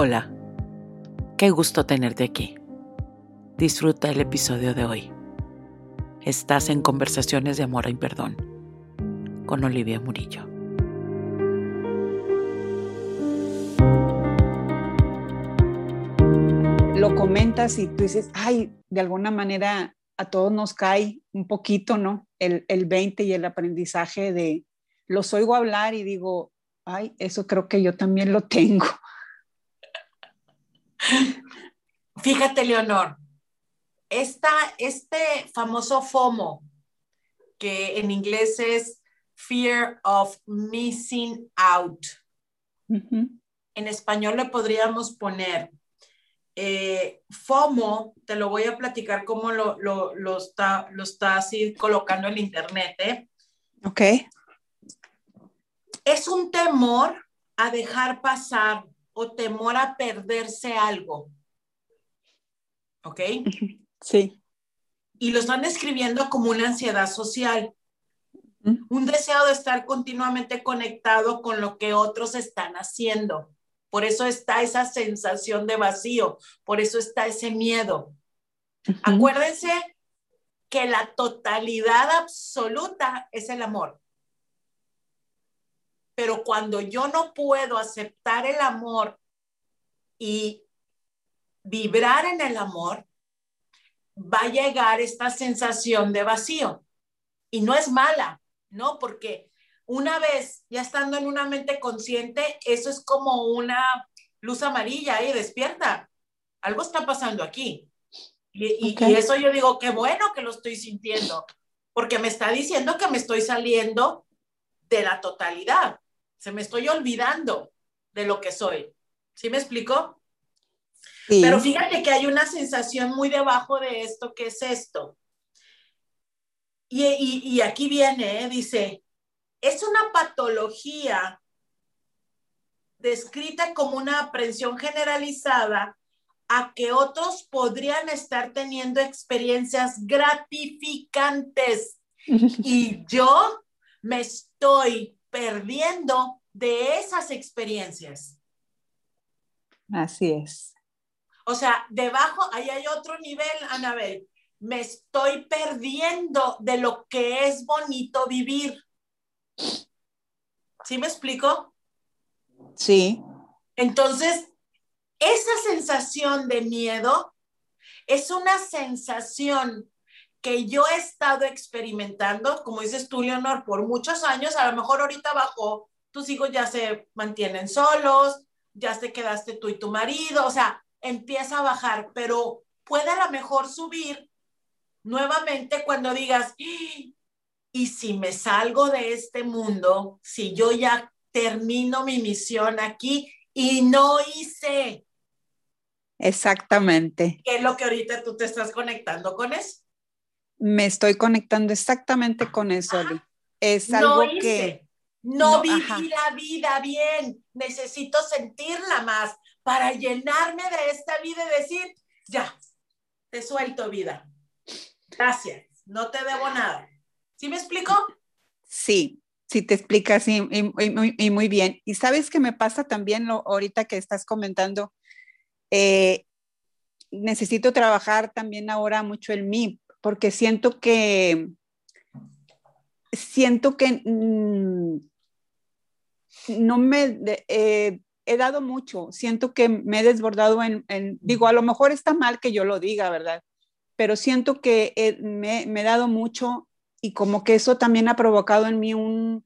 Hola, qué gusto tenerte aquí. Disfruta el episodio de hoy. Estás en Conversaciones de Amor y Perdón con Olivia Murillo. Lo comentas y tú dices, ay, de alguna manera a todos nos cae un poquito, ¿no? El, el 20 y el aprendizaje de, los oigo hablar y digo, ay, eso creo que yo también lo tengo. Fíjate, Leonor, esta, este famoso FOMO, que en inglés es Fear of Missing Out. En español le podríamos poner eh, FOMO, te lo voy a platicar cómo lo, lo, lo, está, lo está así colocando en internet. ¿eh? Ok. Es un temor a dejar pasar o temor a perderse algo. ¿Ok? Sí. Y lo están describiendo como una ansiedad social. Un deseo de estar continuamente conectado con lo que otros están haciendo. Por eso está esa sensación de vacío, por eso está ese miedo. Acuérdense que la totalidad absoluta es el amor. Pero cuando yo no puedo aceptar el amor y vibrar en el amor, va a llegar esta sensación de vacío. Y no es mala, ¿no? Porque una vez ya estando en una mente consciente, eso es como una luz amarilla y despierta. Algo está pasando aquí. Y, y, eso yo digo, qué bueno que lo estoy sintiendo, porque me está diciendo que me estoy saliendo de la totalidad. Se me estoy olvidando de lo que soy. ¿Sí me explico? Pero fíjate que hay una sensación muy debajo de esto, que es esto. Y, y, aquí viene, ¿eh? dice, es una patología descrita como una aprensión generalizada a que otros podrían estar teniendo experiencias gratificantes y yo me estoy perdiendo de esas experiencias. Así es. O sea, debajo, ahí hay otro nivel, Anabel. Me estoy perdiendo de lo que es bonito vivir. ¿Sí me explico? Sí. Entonces, esa sensación de miedo es una sensación que yo he estado experimentando, como dices tú, Leonor, por muchos años, a lo mejor ahorita bajó, tus hijos ya se mantienen solos, ya te quedaste tú y tu marido, o sea, empieza a bajar, pero puede a lo mejor subir nuevamente cuando digas, y si me salgo de este mundo, si yo ya termino mi misión aquí y no hice. Exactamente. ¿Qué es lo que ahorita tú te estás conectando con eso? Me estoy conectando exactamente con eso, Es algo que... No, viví la vida bien, necesito sentirla más para llenarme de esta vida y decir, ya, te suelto vida. Gracias, no te debo nada. ¿Sí me explico? Sí, sí te explicas y, y, muy bien. Y sabes que me pasa también lo, ahorita que estás comentando, eh, necesito trabajar también ahora mucho el mí, porque siento que, siento que mm, no me, eh, he dado mucho, siento que me he desbordado en, digo, a lo mejor está mal que yo lo diga, ¿verdad? Pero siento que me, he dado mucho y como que eso también ha provocado en mí un,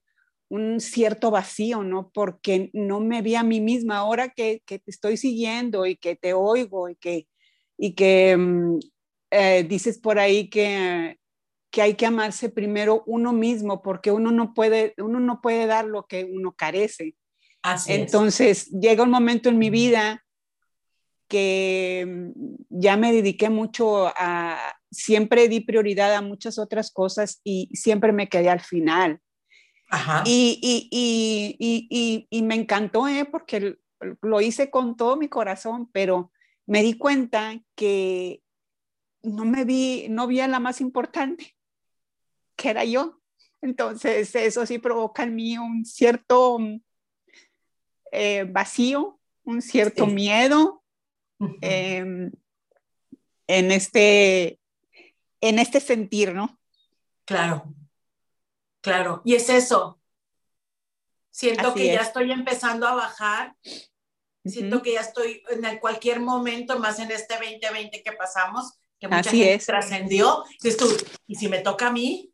un cierto vacío, ¿no? Porque no me vi a mí misma ahora que, que te estoy siguiendo y que te oigo y que, y que mm, eh, dices por ahí que, que hay que amarse primero uno mismo porque uno no puede, uno no puede dar lo que uno carece. Entonces llega un momento en mi vida que mm, ya me dediqué mucho a, siempre di prioridad a muchas otras cosas y siempre me quedé al final. Y, y, y, y, me encantó, ¿eh? porque lo hice con todo mi corazón, pero me di cuenta que no me vi, no vi a la más importante, que era yo. Entonces, eso sí provoca en mí un cierto mm, eh, vacío un cierto miedo em, en, este, en este sentir, ¿no? Claro, claro. Y es eso. Siento que ya estoy empezando a bajar. Siento que ya estoy en cualquier momento, más en este 2020 que pasamos, que mucha Así gente trascendió. Y si me toca a mí,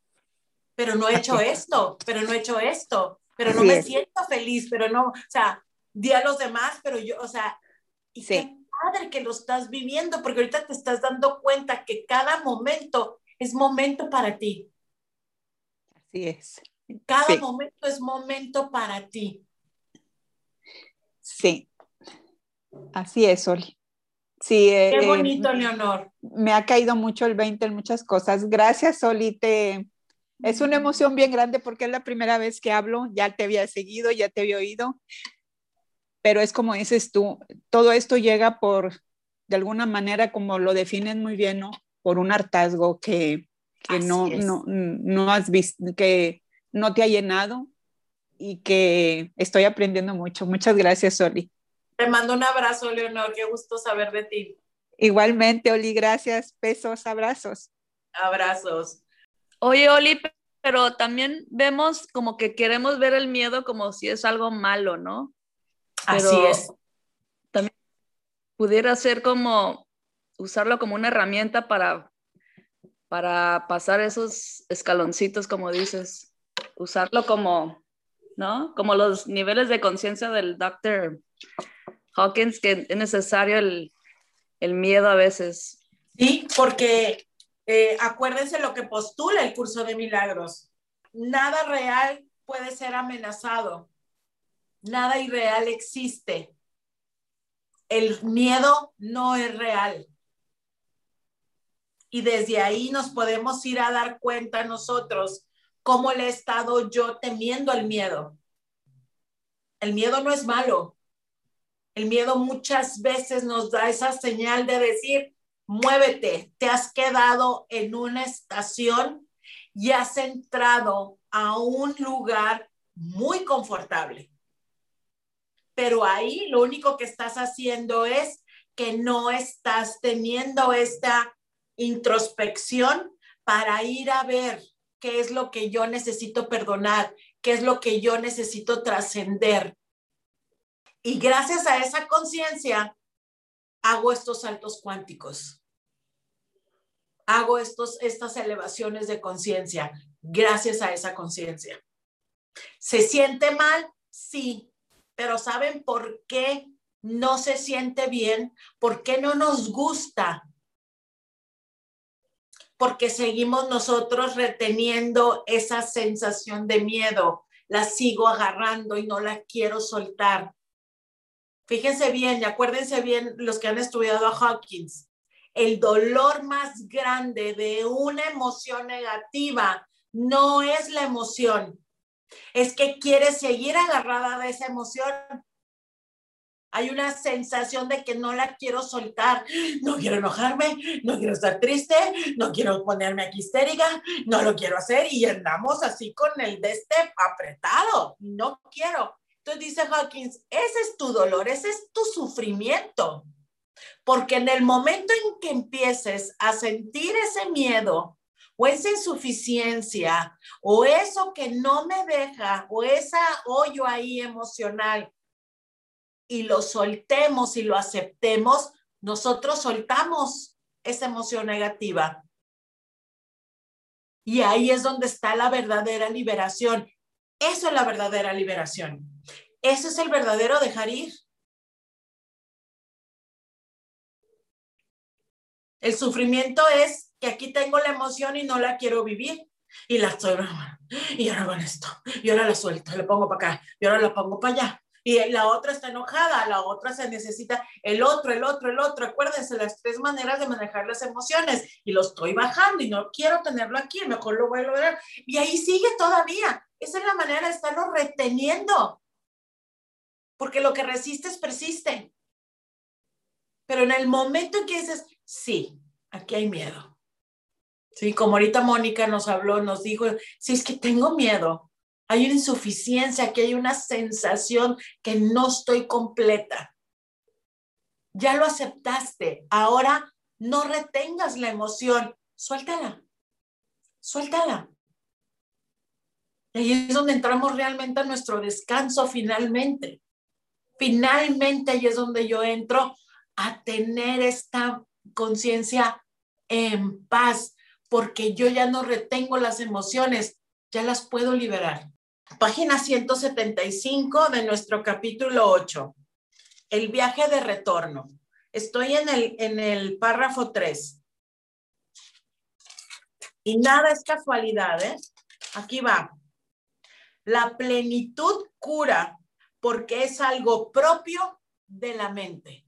pero no he hecho esto, pero no he hecho esto, pero no me siento feliz, pero no, o sea, di a los demás, pero yo, o sea, y qué padre que lo estás viviendo, porque ahorita te estás dando cuenta que cada momento es momento para ti. Así es. Cada momento es momento para ti. Sí, así es, Oli. Sí, eh, Qué eh, bonito, Leonor. Me ha caído mucho el 20 en muchas cosas. Gracias, Oli. Te, es una emoción bien grande porque es la primera vez que hablo. Ya te había seguido, ya te había oído. Pero es como dices tú, todo esto llega por, de alguna manera, como lo defines muy bien, ¿no? Por un hartazgo que, que no, no, no has visto, que no te ha llenado y que estoy aprendiendo mucho. Muchas gracias, Oli. Te mando un abrazo, Leonor. Qué gusto saber de ti. Igualmente, Oli, gracias. Besos, abrazos. Abrazos. Oye, Oli, pero también vemos como que queremos ver el miedo como si es algo malo, ¿no? Así es. También pudiera ser como usarlo como una herramienta para, para pasar esos escaloncitos, como dices, usarlo como, ¿no? Como los niveles de conciencia del doctor Hawkins, que es necesario el, el miedo a veces. Sí, porque eh, acuérdense lo que postula el curso de milagros. Nada real puede ser amenazado. Nada irreal existe. El miedo no es real. Y desde ahí nos podemos ir a dar cuenta nosotros cómo le he estado yo temiendo al miedo. El miedo no es malo. El miedo muchas veces nos da esa señal de decir, muévete, te has quedado en una estación y has entrado a un lugar muy confortable. Pero ahí lo único que estás haciendo es que no estás teniendo esta introspección para ir a ver qué es lo que yo necesito perdonar, qué es lo que yo necesito trascender. Y gracias a esa conciencia, hago estos saltos cuánticos. Hago estos, estas elevaciones de conciencia gracias a esa conciencia. ¿Se siente mal? Sí, pero ¿saben por qué no se siente bien? ¿Por qué no nos gusta? Porque seguimos nosotros reteniendo esa sensación de miedo. La sigo agarrando y no la quiero soltar. Fíjense bien y acuérdense bien los que han estudiado a Hawkins. El dolor más grande de una emoción negativa no es la emoción, es que quiere seguir agarrada de esa emoción. Hay una sensación de que no la quiero soltar, no quiero enojarme, no quiero estar triste, no quiero ponerme aquí histérica, no lo quiero hacer y andamos así con el de este apretado, no quiero. Entonces dice Hawkins, ese es tu dolor, ese es tu sufrimiento. Porque en el momento en que empieces a sentir ese miedo o esa insuficiencia o eso que no me deja o esa hoyo ahí emocional y lo soltemos y lo aceptemos, nosotros soltamos esa emoción negativa. Y ahí es donde está la verdadera liberación. Eso es la verdadera liberación. Eso es el verdadero dejar ir. El sufrimiento es que aquí tengo la emoción y no la quiero vivir. Y la estoy, y ahora con esto, y ahora la suelto, la pongo para acá, y ahora la pongo para allá. Y la otra está enojada, la otra se necesita, el otro, el otro, el otro. Acuérdense las tres maneras de manejar las emociones. Y lo estoy bajando y no quiero tenerlo aquí, mejor lo voy a lograr. Y ahí sigue todavía. Esa es la manera de estarlo reteniendo porque lo que resistes persiste. Pero en el momento en que dices, sí, aquí hay miedo. Sí, como ahorita Mónica nos habló, nos dijo, sí, es que tengo miedo. Hay una insuficiencia, que hay una sensación que no estoy completa. Ya lo aceptaste. Ahora no retengas la emoción. Suéltala. Suéltala. Y ahí es donde entramos realmente a nuestro descanso finalmente. Finalmente ahí es donde yo entro a tener esta conciencia en paz, porque yo ya no retengo las emociones, ya las puedo liberar. Página 175 de nuestro capítulo 8, el viaje de retorno. Estoy en el, en el párrafo 3. Y nada es casualidad, ¿eh? Aquí va. La plenitud cura porque es algo propio de la mente.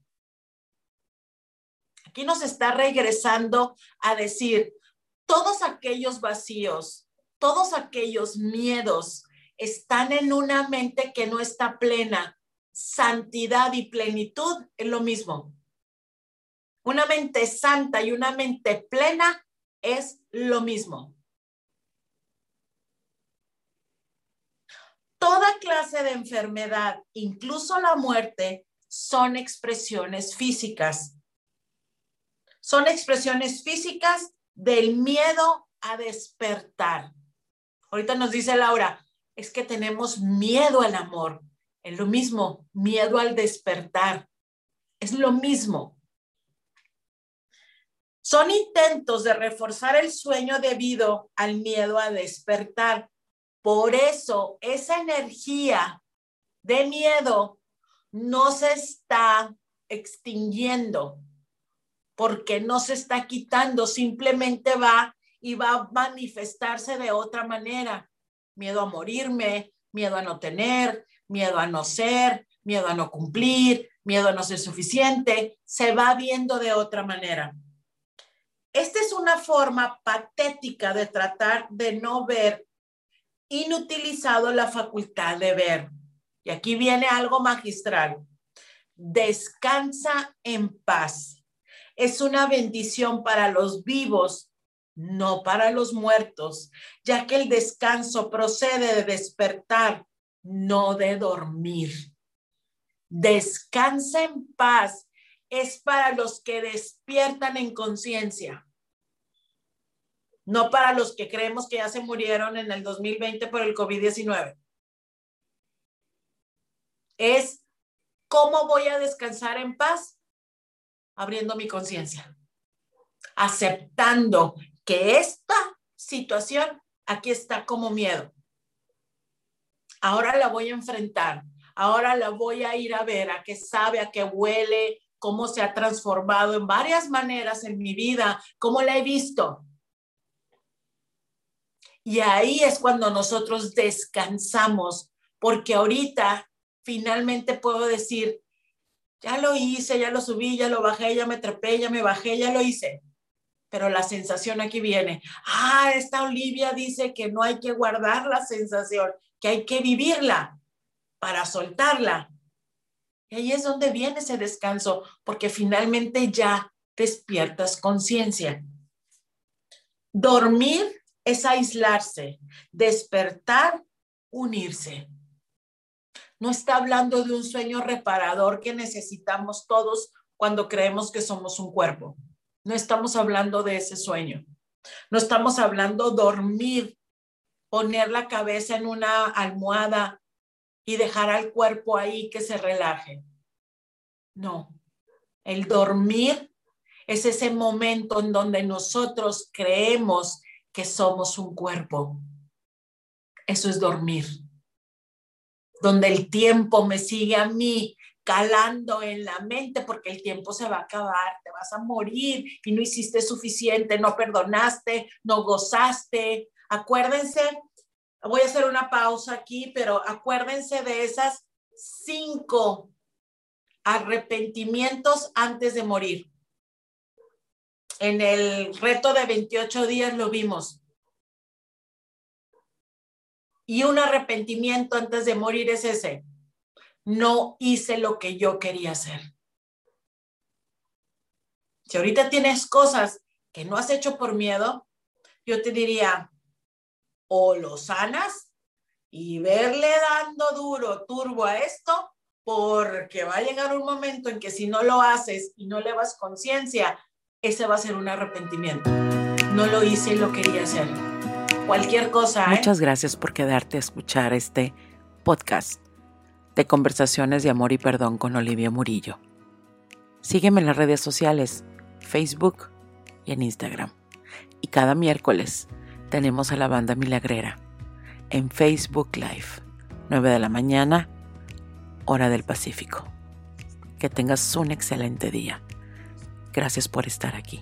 Aquí nos está regresando a decir, todos aquellos vacíos, todos aquellos miedos están en una mente que no está plena. Santidad y plenitud es lo mismo. Una mente santa y una mente plena es lo mismo. Toda clase de enfermedad, incluso la muerte, son expresiones físicas son expresiones físicas del miedo a despertar. Ahorita nos dice Laura, es que tenemos miedo al amor. Es lo mismo, miedo al despertar. Es lo mismo. Son intentos de reforzar el sueño debido al miedo a despertar. Por eso esa energía de miedo no se está extinguiendo, porque no se está quitando, simplemente va y va a manifestarse de otra manera. Miedo a morirme, miedo a no tener, miedo a no ser, miedo a no cumplir, miedo a no ser suficiente, se va viendo de otra manera. Esta es una forma patética de tratar de no ver inutilizado la facultad de ver. Y aquí viene algo magistral. Descansa en paz es una bendición para los vivos, no para los muertos, ya que el descanso procede de despertar, no de dormir. Descansa en paz es para los que despiertan en conciencia, no para los que creemos que ya se murieron en el 2020 por el COVID-19. Es cómo voy a descansar en paz abriendo mi conciencia, aceptando que esta situación aquí está como miedo. Ahora la voy a enfrentar, ahora la voy a ir a ver, a qué sabe, a qué huele, cómo se ha transformado en varias maneras en mi vida, cómo la he visto. Y ahí es cuando nosotros descansamos, porque ahorita finalmente puedo decir, ya lo hice, ya lo subí, ya lo bajé, ya me trepé, ya me bajé, ya lo hice. Pero la sensación aquí viene. Ah, esta Olivia dice que no hay que guardar la sensación, que hay que vivirla para soltarla. Y ahí es donde viene ese descanso, porque finalmente ya despiertas conciencia. Dormir es aislarse, despertar, unirse no está hablando de un sueño reparador que necesitamos todos cuando creemos que somos un cuerpo. No estamos hablando de ese sueño. No estamos hablando dormir, poner la cabeza en una almohada y dejar al cuerpo ahí que se relaje. No, el dormir es ese momento en donde nosotros creemos que somos un cuerpo. Eso es dormir donde el tiempo me sigue a mí calando en la mente porque el tiempo se va a acabar, te vas a morir y no hiciste suficiente, no perdonaste, no gozaste. Acuérdense, voy a hacer una pausa aquí, pero acuérdense de esas cinco arrepentimientos antes de morir. En el reto de 28 días lo vimos y un arrepentimiento antes de morir es ese. No hice lo que yo quería hacer. Si ahorita tienes cosas que no has hecho por miedo, yo te diría, o lo sanas y verle dando duro, turbo a esto, porque va a llegar un momento en que si no lo haces y no le vas conciencia, ese va a ser un arrepentimiento. No lo hice y lo quería hacer. Cualquier cosa. ¿eh? Muchas gracias por quedarte a escuchar este podcast de conversaciones de amor y perdón con Olivia Murillo. Sígueme en las redes sociales, Facebook y en Instagram. Y cada miércoles tenemos a la banda milagrera en Facebook Live, 9 de la mañana, hora del Pacífico. Que tengas un excelente día. Gracias por estar aquí.